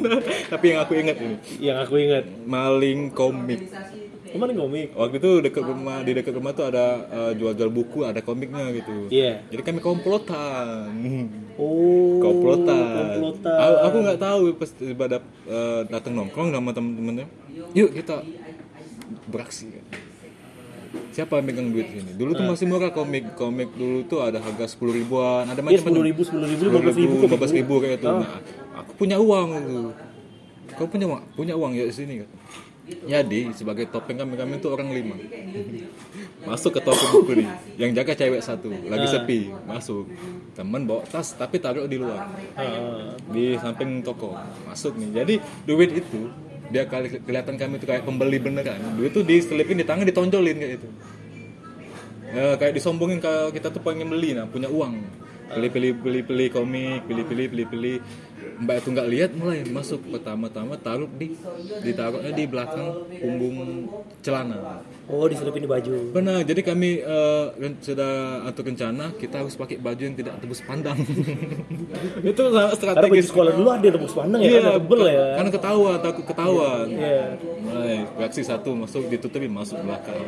Tapi yang aku ingat ini. Yang aku ingat, maling komik kemarin komik. waktu itu dekat rumah di dekat rumah tuh ada eh, jual-jual buku ada komiknya gitu Iya. jadi kami komplotan Oh. komplotan. Komplotan. Aku, aku nggak tahu pas pada eh, datang nongkrong sama temen-temennya. Yuk kita beraksi. Siapa yang megang duit ini? Dulu tuh masih murah komik. Komik dulu tuh ada harga sepuluh ribuan. Ada Iya, macam sepuluh ribu, sepuluh ribu, lima belas ribu. lima belas ribu kayak itu. Nah, aku punya uang itu. Kau punya uang? Punya uang ya di sini kan? Jadi sebagai topeng kami kami itu orang lima. Masuk ke toko buku nih yang jaga cewek satu lagi sepi masuk. Temen bawa tas tapi taruh di luar. Ah, di samping toko masuk nih. Jadi duit itu dia kali kelihatan kami itu kayak pembeli beneran. Duit itu diselipin di tangan ditonjolin kayak itu ya, kayak disombongin kalau kita tuh pengen beli nah punya uang. Beli beli beli beli komik beli beli beli beli mbak itu nggak lihat mulai masuk pertama-tama taruh di ditaruhnya di belakang punggung celana Oh, diselipin di baju. benar jadi kami eh, ren- sudah atur rencana kita harus pakai baju yang tidak tebus pandang itu Karena strategis sekolah dulu ada tembus pandang ya, Iya, kan tebel ya. Karena ketawa, takut ketahuan. Iya. Mulai reaksi satu masuk ditutupin masuk belakang.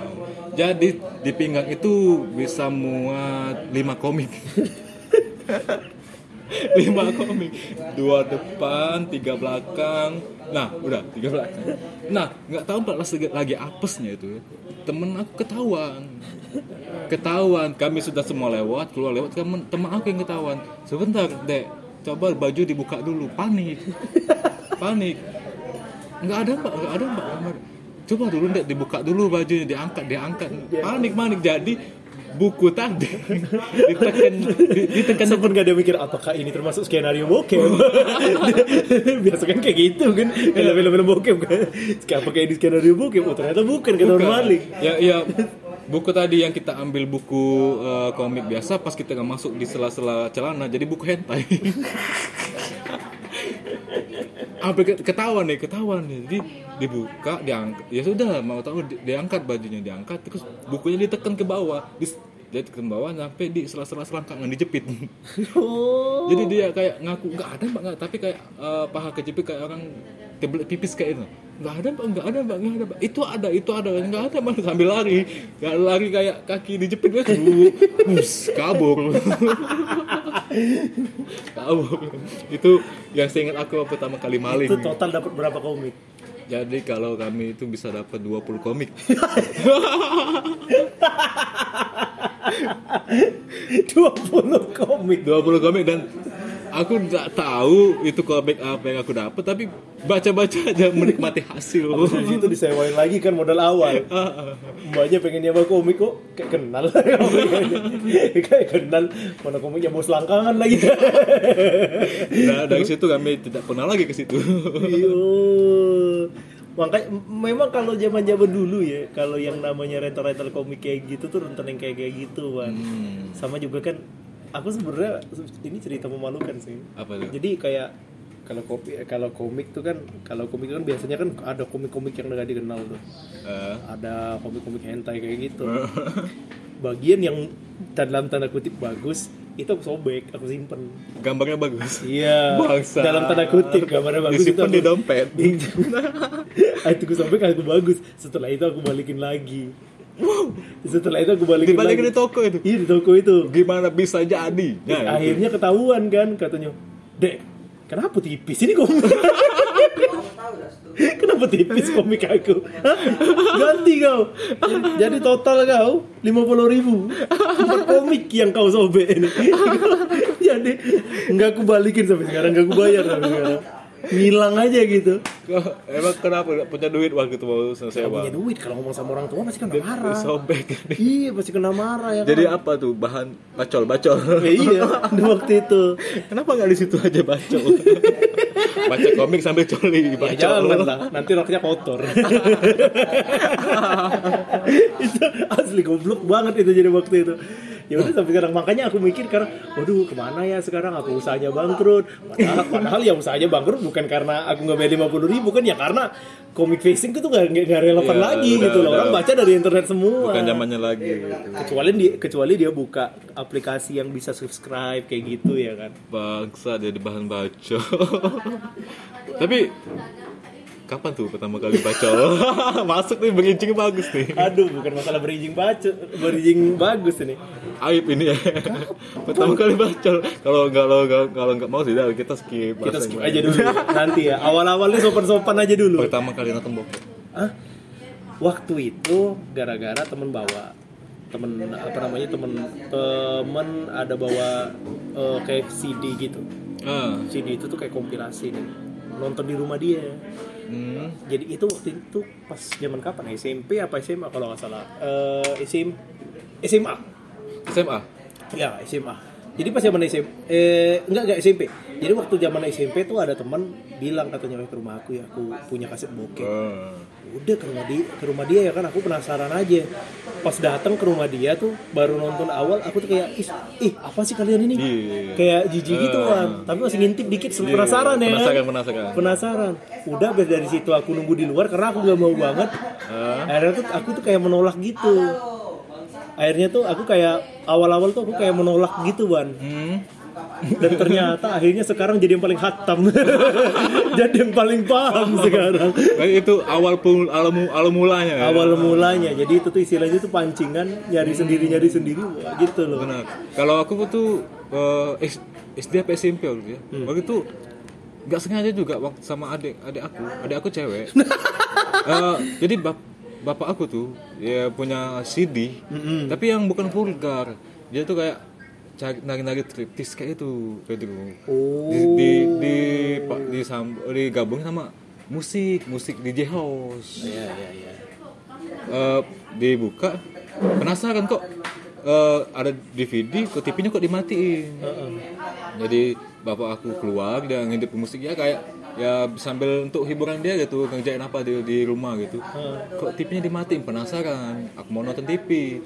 Jadi di pinggang itu bisa muat lima komik. lima komik. Dua depan tiga belakang. Nah udah tiga belakang. Nah nggak tahu pas lagi, lagi apesnya itu ya. temen aku ketahuan. Ketahuan. Kami sudah semua lewat keluar lewat. Temen teman aku yang ketahuan. Sebentar dek. Coba baju dibuka dulu. Panik. Panik. Nggak ada mbak nggak ada mbak coba dulu dek dibuka dulu bajunya. Diangkat. Diangkat. Panik panik. Jadi buku tadi. Ditekan di- ditekan Sempat gak ada mikir apakah ini termasuk skenario bokep? Biasa kan kayak gitu kan. Film-film bokep kan. Apakah ini skenario bokep? Oh ternyata bukan Kata orang maling ya ya. Buku tadi yang kita ambil buku eh, komik biasa pas kita nggak masuk di sela-sela celana jadi buku hentai sampai ke- ketahuan nih ketahuan nih. Jadi dibuka diangkat. Ya sudah mau tahu di- diangkat bajunya diangkat. Terus bukunya ditekan ke bawah. Di dia tekan bawah sampai di sela-sela selangkangan dijepit. Oh. jadi dia kayak ngaku nggak ada mbak nggak. Tapi kayak eh, paha kejepit kayak orang kebelet pipis kayak itu. Nggak ada mbak nggak ada mbak nggak ada mbak. Itu ada itu ada. Nggak ada mbak. Sambil lari. Nggak lari kayak kaki dijepit bus kabur kabur itu yang seingat aku pertama kali maling Itu total dapat berapa komik? jadi kalau kami itu bisa dapat 20 komik 20 komik. 20 komik dan aku nggak tahu itu komik apa yang aku dapat tapi baca-baca aja menikmati hasil Dari situ disewain lagi kan modal awal. Mbaknya pengen nyewa komik kok kayak kenal. kayak kenal mana komiknya mau selangkangan lagi. nah dari situ kami tidak pernah lagi ke situ Iyo. Makanya memang kalau zaman-zaman dulu ya, kalau yang namanya rental-rental komik kayak gitu tuh rentan yang kayak kayak gitu, Wan. Hmm, Sama juga kan aku sebenarnya ini cerita memalukan sih. apa tuh Jadi kayak kalau kopi kalau komik tuh kan kalau komik kan biasanya kan ada komik-komik yang nggak dikenal tuh. Eh, Ada komik-komik hentai kayak gitu. Bagian yang dalam tanda kutip bagus itu aku sobek, aku simpen. gambarnya bagus Iya. Bangsa. Dalam tanda kutip gambarnya bagus disimpan itu di aku- dompet Ah, itu gue sobek aku bagus. Setelah itu aku balikin lagi. Setelah itu aku balikin dibalikin lagi. di toko itu Iya di toko itu. gimana bisa jadi Nah, itu. akhirnya ketahuan kan katanya, "Dek, kenapa tipis ini komik?" Kenapa tipis komik aku? Hah? Ganti kau. Jadi total kau 50 ribu Empat komik yang kau sobek ini. Jadi nggak aku balikin sampai sekarang, nggak aku bayar sampai sekarang. Ngilang aja gitu. Emang kenapa punya duit waktu itu mau selesai punya duit kalau ngomong sama orang tua pasti kena marah. sobek Iya pasti kena marah ya. jadi kan? apa tuh bahan bacol bacol Eh, iya di waktu itu. kenapa nggak di situ aja bacol baca komik sambil coli Ya bacol jangan lah, nanti roknya kotor. itu asli goblok banget itu jadi waktu itu. Ya udah sampai sekarang makanya aku mikir karena, waduh ke mana ya sekarang aku usahanya bangkrut. Padahal, padahal ya usahanya bangkrut bukan karena aku nggak bayar lima puluh ribu kan ya karena komik facing itu nggak nggak relevan Iya, lagi udah, gitu loh. Orang baca dari internet semua. bukan zamannya lagi gitu. kecuali dia kecuali dia buka aplikasi yang bisa subscribe kayak gitu ya kan bangsa jadi bahan bacol tapi kapan tuh pertama kali bacol masuk nih berincing bagus nih aduh bukan masalah berijing baca berijing bagus ini aib ini ya. Pertama kali bacol. Kalau nggak kalau nggak kalau nggak mau sudah kita skip kita skip aja dulu nanti ya. Awal-awalnya sopan-sopan aja dulu. Pertama kali nonton bokep Hah? waktu itu gara-gara temen bawa temen apa namanya temen temen ada bawa eh, kayak CD gitu. Ah. CD itu tuh kayak kompilasi nih nonton di rumah dia. Hmm. jadi itu waktu itu pas zaman kapan? SMP apa SMA? Kalau nggak salah. Eh, SM, SMA SMA ya SMA jadi pas zaman SMP eh enggak enggak SMP jadi waktu zaman SMP tuh ada teman bilang katanya "Eh, ke rumah aku ya aku punya kaset bokep Ah. udah ke rumah dia ke rumah dia ya kan aku penasaran aja. Pas datang ke rumah dia tuh baru nonton awal aku tuh kayak ih, ih apa sih kalian ini? Iya. kayak jijik gitu kan. Tapi masih ngintip dikit penasaran ya kan? penasaran penasaran. Penasaran. Udah habis dari situ aku nunggu di luar karena aku gak mau banget. Ah. akhirnya tuh aku tuh kayak menolak gitu. Akhirnya tuh aku kayak awal-awal tuh aku kayak menolak gitu ban hmm. dan ternyata akhirnya sekarang jadi yang paling hatam jadi yang paling paham sekarang. Nah, itu awal mu- awal mulanya ya? awal mulanya. Jadi itu tuh istilahnya tuh pancingan nyari sendiri nyari sendiri wah, gitu loh. Benar. Kalau aku tuh uh, SD apa SMP waktu itu ya? Hmm. waktu itu nggak sengaja juga waktu sama adik adik aku. Adik aku cewek. Eh, jadi bap bapak aku tuh ya punya CD tapi yang bukan vulgar. Dia tuh kayak cari nari-nari triptis kayak itu kayak itu oh. di di di, di, sam- digabung sama musik musik DJ house. Iya iya iya. Eh, dibuka penasaran kok eh, ada DVD kok TV-nya kok dimatiin? Jadi bapak aku keluar dia ngintip musik ya kayak ya sambil untuk hiburan dia gitu ngerjain apa di, di rumah gitu. Kok TV-nya dimatiin? Penasaran. Aku mau nonton TV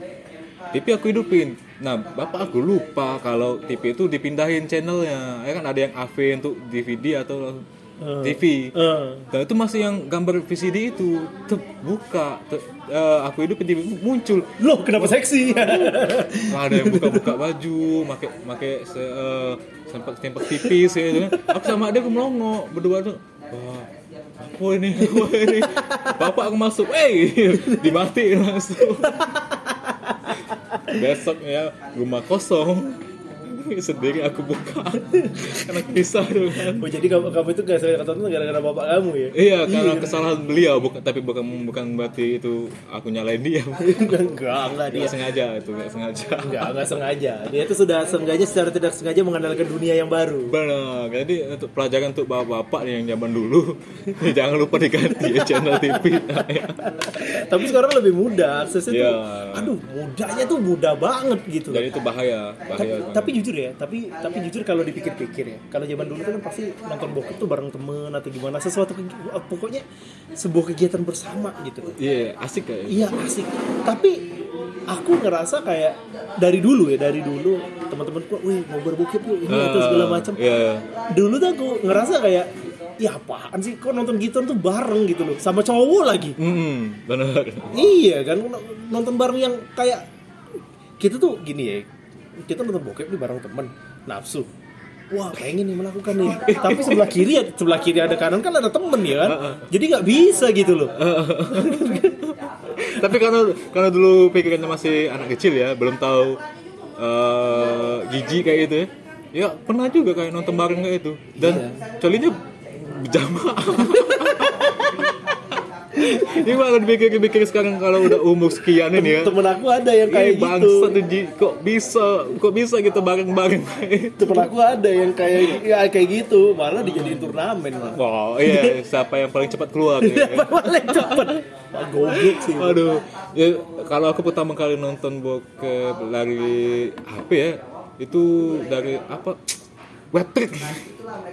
TV aku hidupin. Nah bapak aku lupa kalau TV itu dipindahin channelnya. Ya kan ada yang AV untuk DVD atau TV Eh. dan itu masih yang gambar VCD itu. Tep, buka. Tep, eh, aku hidup TV muncul. Loh, kenapa seksi? Nggak ada yang buka-buka baju, pakai se, eh, sempak sempak tipis ya gitu kan. Aku sama dia aku melongo berdua tuh. Wah, apa ini? Apa ini? Bapak aku masuk, eh dimatiin langsung. Besok ya rumah kosong sendiri aku buka karena pisah tuh kan Oh, jadi kamu, kamu itu gak sengaja ketemu gara-gara bapak kamu ya? iya karena kesalahan beliau bukan tapi bukan bukan berarti itu aku nyalain dia enggak, enggak dia. dia sengaja itu nggak sengaja Enggak, enggak sengaja. Dia itu sudah sengaja secara tidak sengaja mengandalkan dunia yang baru. Benar, jadi untuk pelajaran untuk bapak-bapak yang zaman dulu jangan lupa diganti ya channel TV. Tapi sekarang lebih mudah, aksesnya Iya. tuh, aduh mudahnya tuh mudah banget gitu. Dan itu bahaya, tapi, bahaya. tapi jujur ya, tapi tapi jujur kalau dipikir-pikir ya, kalau zaman dulu kan pasti nonton bokep tuh bareng temen atau gimana, sesuatu kegi- pokoknya sebuah kegiatan bersama gitu. Iya, asik kayak. Iya asik. Tapi aku ngerasa kayak dari dulu ya, dari dulu teman-temanku, wih mau berbokep yuk ini itu segala macam. Iya. Dulu tuh aku ngerasa kayak ya apaan sih kok nonton gitu tuh bareng gitu loh sama cowok lagi Hmm, benar. iya kan nonton bareng yang kayak kita tuh gini ya kita nonton bokep nih bareng temen. Nafsu. Wah pengen nih melakukan nih. Tapi sebelah kiri sebelah kiri ada kanan kan ada temen ya kan? Jadi nggak bisa gitu loh. Tapi karena karena dulu pikirannya masih anak kecil ya, belum tahu eh gigi kayak gitu ya. Ya pernah juga kayak nonton bareng kayak itu. Dan colinya berjamaah. Ini kalau dipikir-pikir sekarang kalau udah umur sekian ini ya. temen aku ada yang kayak Ih, gitu tuh, Ji. kok bisa kok bisa gitu bareng-bareng temen aku ada yang kayak ya, kayak gitu malah dijadiin turnamen lah Wow, iya siapa yang paling cepat keluar ya. paling cepet Wah, goblok sih Aduh, ya, kalau aku pertama kali nonton bokep dari apa ya? Itu dari apa? Webtrick.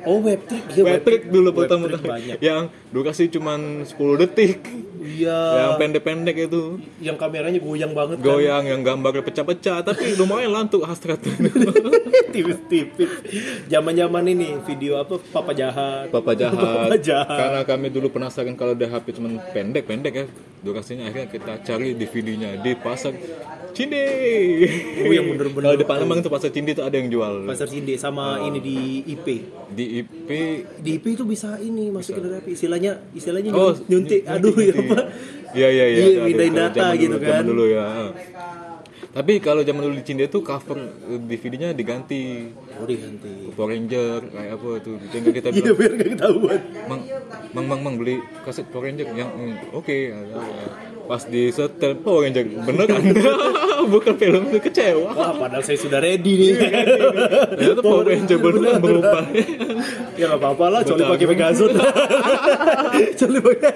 Oh iya Webtrick dulu pertama banyak Yang durasi cuman 10 detik. iya Yang pendek-pendek itu. yang kameranya goyang banget kan Goyang yang gambarnya pecah-pecah, tapi lumayan lah untuk hasrat. tipis-tipis zaman-zaman ini video apa papa jahat Papa jahat. Papa jahat. Karena kami dulu penasaran kalau dia HP cuman pendek-pendek ya. Durasinya akhirnya kita cari DVD-nya di pasar Cinde. Oh, yang bener-bener Kalau di Palembang tuh pasar Cinde tuh ada yang jual. pasar Cinde sama ini di IP Di IP di IP itu bisa ini masukin dari IP istilahnya istilahnya Oh, nyuntik aduh ya apa Iya iya iya. Iya, pindahin Kalau data gitu kan. Dulu ya. Tapi kalau zaman dulu di Cinde tuh cover DVD-nya diganti oh diganti Power Ranger kayak apa tuh. Tinggal kita iya bilang, biar gak ketahuan Mang, mang, mang, mang beli kaset Power Ranger yang mm, oke. Pas di setel Power Ranger beneran bukan film itu kecewa. wah padahal saya sudah ready nih. Ternyata Power Ranger beneran berubah. ya nggak apa-apa lah coli pakai Megazord. Coli pakai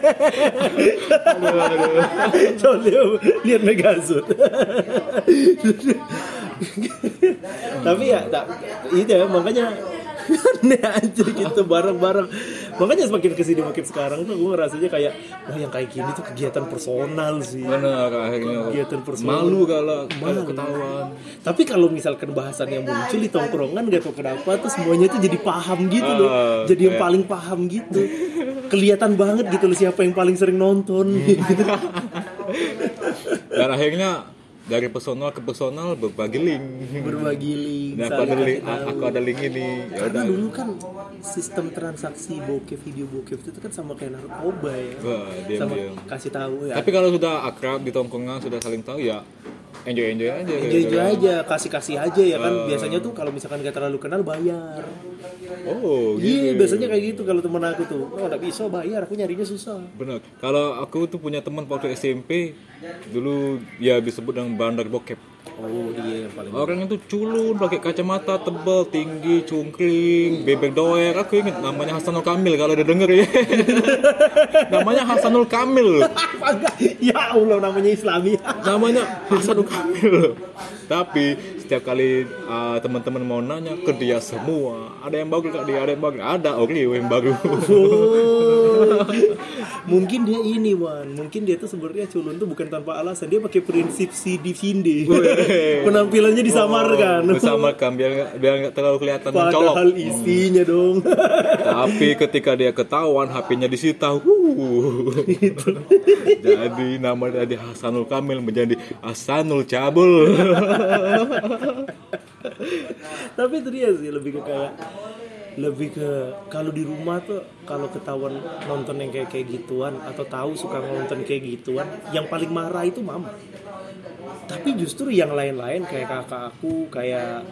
coli lihat Megazord. Tapi ya tak, itu ya makanya aneh aja gitu bareng-bareng. Makanya semakin ke sini makin sekarang tuh gue ngerasanya kayak wah yang kayak gini tuh kegiatan personal sih. Benar akhirnya Kegiatan personal. malu kalau kalau ketahuan. tapi kalau misalkan bahasan yang muncul di tongkrongan gak tau kenapa tuh semuanya tuh jadi paham gitu loh. Ah, jadi yang paling paham gitu. Kelihatan banget gitu loh siapa yang paling sering nonton gitu. Dan akhirnya dari personal ke personal berbagi link. berbagi link Dan aku ada link, aku ada link ini. Ya karena dulu kan sistem transaksi bokep video bokep itu kan sama kayak narkoba ya Wah, sama diam-diam. kasih tahu ya Tapi kalau sudah akrab di tongkrongan sudah saling tahu ya enjoy enjoy aja. enjoy enjoy Gara-gara- aja kasih kasih aja ya kan biasanya tuh kalau misalkan gak terlalu kenal bayar Oh, iya gitu. biasanya kayak gitu kalau temen aku tuh oh nggak bisa bayar aku nyarinya susah Benar. Kalau aku tuh punya teman waktu SMP dulu ya disebut dengan bandar bokep. oh dia yang paling Orang itu culun, pakai kacamata tebal, tinggi, cungkring, bebek doer. Aku ingat namanya Hasanul Kamil kalau udah denger ya. namanya Hasanul Kamil. ya Allah namanya Islami namanya Hasanul Kamil. Tapi setiap kali uh, teman-teman mau nanya ke dia semua, ada yang bagus kak dia, ada yang bagus, ada Oreo yang baru. Oh. mungkin dia ini Wan. Mungkin dia tuh sebenarnya culun tuh bukan tanpa alasan. Dia pakai prinsip si di Vindi penampilannya disamarkan. Bersamakan biar nggak- biar nggak terlalu kelihatan mencolok. padahal isinya dong. Tapi ketika dia ketahuan HP-nya disita, jadi nama dari Hasanul Kamil menjadi Hasanul Cabul. tapi itu dia sih lebih ke kayak lebih ke kalau di rumah tuh kalau ketahuan nonton yang kayak kayak gituan atau tahu suka nonton kayak gituan yang paling marah itu mama tapi justru yang lain-lain kayak kakak aku kayak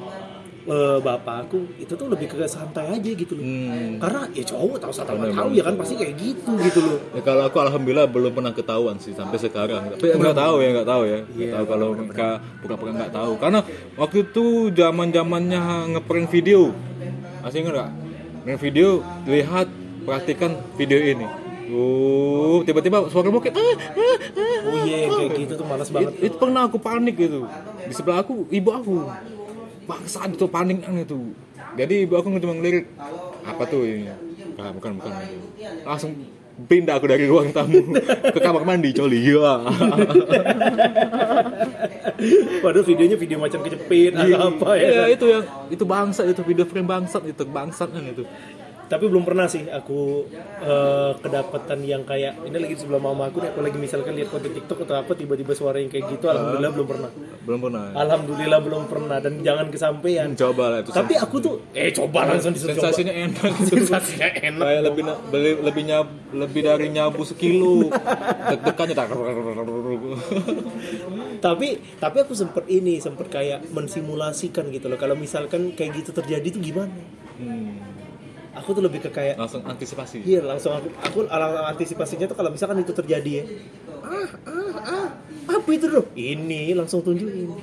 eh, bapak aku itu tuh lebih ke santai aja gitu loh Hmm. karena ya cowok tahu sama Bener, tahu ya kan pasti kayak gitu gitu loh Ya, kalau aku alhamdulillah belum pernah ketahuan sih sampai sekarang. Tapi nggak tahu ya nggak tahu ya. Nggak Iya, tahu kalau mereka pura-pura nggak tahu. Karena waktu itu zaman zamannya ngeprank video. Masih ingat nggak? Prank video lihat perhatikan video ini. Uh, tiba-tiba suara bokep. Ah, ah, ah. oh iya yang kayak gitu tuh malas banget It- itu pernah aku panik gitu. Di sebelah aku ibu aku. Bangsa itu panik itu. Jadi ibu aku cuma ngelirik apa tuh ini? Ah, bukan bukan. Langsung pindah aku dari ruang tamu ke kamar mandi coli ya. padahal videonya video macam kecepit atau apa ya Iya itu yang itu bangsat itu video frame bangsat itu bangsat kan itu. Tapi belum pernah sih aku eh, kedapatan yang kayak ini lagi di sebelah mama aku nih aku lagi misalkan lihat konten TikTok atau apa tiba-tiba suara yang kayak gitu alhamdulillah belum pernah Belum pernah. alhamdulillah belum pernah dan jangan kesampaian Coba lah itu. tapi aku tuh eh coba langsung disuruh coba sensasinya enak gitu. sensasinya enak Kayak lebih beli- lebih nyab, lebih dari nyabu sekilo. Deg-degannya tak. tapi tapi aku sempet ini sempet kayak mensimulasikan gitu loh kalau misalkan kayak gitu terjadi tuh gimana Hmm, aku tuh lebih ke kayak langsung antisipasi. Iya langsung aku aku ala antisipasinya tuh kalau misalkan itu terjadi ya. Ah ah ah apa itu loh? Ini langsung tunjukin.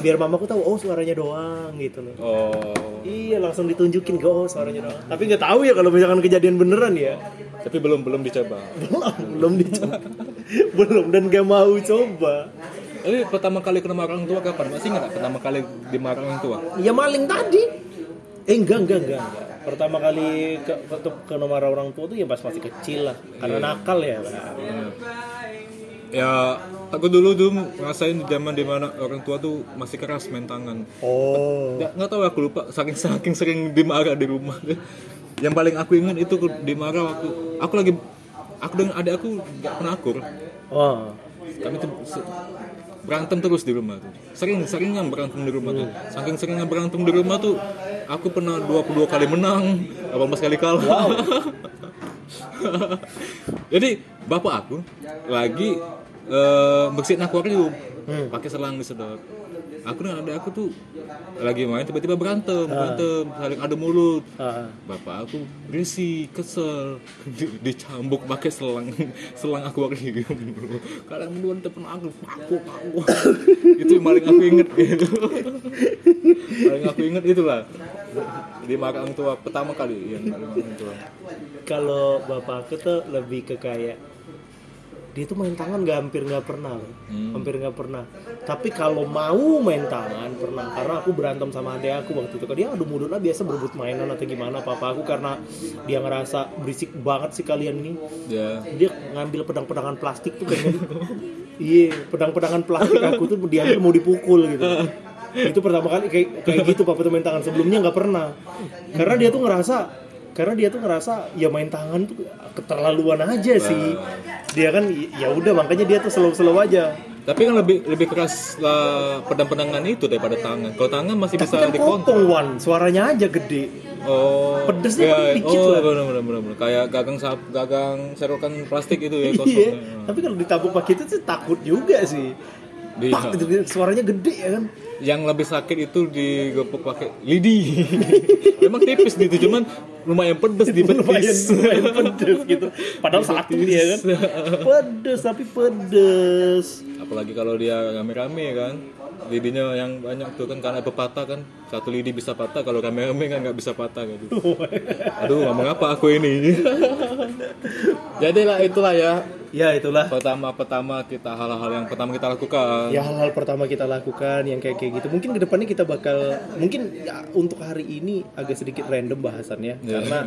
Biar mamaku tahu oh suaranya doang gitu loh. Oh. Iya langsung ditunjukin ke oh suaranya doang. Tapi nggak tahu ya kalau misalkan kejadian beneran ya. Tapi belum belum dicoba. Belum belum dicoba. belum dan gak mau coba. Tapi pertama kali kena marah orang tua kapan? Masih nggak pertama kali dimarah orang tua? Ya maling tadi. Eh enggak enggak enggak. enggak. Pertama kali ke, ke, ke nomor orang tua tuh ya pas masih kecil lah. Karena nakal ya. Ya, aku dulu tuh ngerasain di zaman di mana orang tua tuh masih keras main tangan. Oh. Nggak, nggak tahu aku lupa saking saking sering dimarah di rumah. Yang paling aku ingat itu dimarah waktu aku lagi aku dengan adik aku nggak pernah akur. Oh. Kami tuh berantem terus di rumah tuh. Sering seringnya berantem di rumah tuh. Saking seringnya berantem di rumah tuh aku pernah 22 kali menang, 18 kali kalah. Jadi bapak aku lagi eh, bersihin akuarium pakai selang disedot. Aku dengan adik aku tuh lagi main tiba-tiba berantem, berantem, saling adu mulut. Ah. Bapak aku risih, kesel, Di- dicambuk pakai selang selang akuarium. Kalian berdua tepen aku, aku, aku. itu yang paling aku inget gitu. paling aku inget itulah di orang tua pertama kali yang paling orang tua. kalau bapak aku tuh lebih ke kayak dia tuh main tangan nggak hampir nggak pernah loh. hampir nggak pernah. Tapi kalau mau main tangan pernah. Karena aku berantem sama adik aku waktu itu. Dia adu mulut lah biasa berebut mainan atau gimana papa aku. Karena dia ngerasa berisik banget sih kalian ini. Ya, dia ngambil pedang-pedangan plastik tuh kayaknya iya pedang-pedangan plastik aku tuh diambil mau dipukul gitu. Itu pertama kali kayak kayak gitu papa tuh main tangan. Sebelumnya nggak pernah. Karena dia tuh ngerasa karena dia tuh ngerasa ya main tangan tuh keterlaluan aja sih dia kan ya udah makanya dia tuh slow-slow aja tapi kan lebih lebih keras lah pedang-pedangan itu daripada tangan. Kalau tangan masih tapi bisa kan dikontrol. wan suaranya aja gede Oh, Pedesnya ya, dikit oh, lah. benar benar benar benar. Kayak gagang sap, gagang serokan plastik itu ya iya kosong. tapi kalau ditabuk pakai itu sih takut juga sih Di- Pak, gitu, suaranya gede ya kan Yang lebih sakit itu digepuk pakai lidi. Memang tipis gitu, cuman lumayan pedes di lumayan betis. lumayan pedes gitu padahal satu dia kan pedes tapi pedes Apalagi kalau dia rame-rame kan. Lidinya yang banyak tuh kan karena pepatah kan. Satu lidi bisa patah, kalau rame-rame kan nggak bisa patah gitu. Aduh, ngomong apa aku ini? Jadilah itulah ya. ya itulah Pertama-pertama kita hal-hal yang pertama kita lakukan. ya hal-hal pertama kita lakukan yang kayak kayak gitu mungkin ke depannya kita bakal mungkin ya, untuk hari ini agak sedikit random bahasannya Ya. karena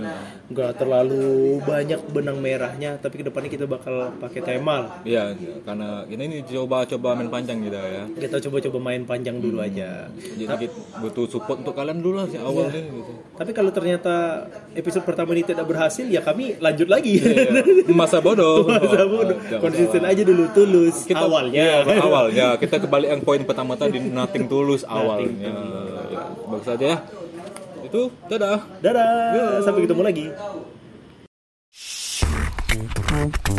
nggak terlalu banyak benang merahnya tapi ke depannya kita bakal pakai tema lah Iya, karena ini ini coba-coba main panjang gitu ya. kita coba-coba main panjang dulu aja Jadi kita butuh support untuk kalian dulu lah sih awal ini gitu. Tapi kalau ternyata episode pertama ini tidak berhasil, ya kami lanjut lagi. Iya. Masa bodoh. Masa bodoh. Jangan Konsisten aja dulu tulus awalnya. Iya, awalnya kita kembali yang poin pertama tadi nothing tulus awalnya. Ya, bagus aja ya. Itu dadah. Dadah, sampai ketemu lagi. Thank you.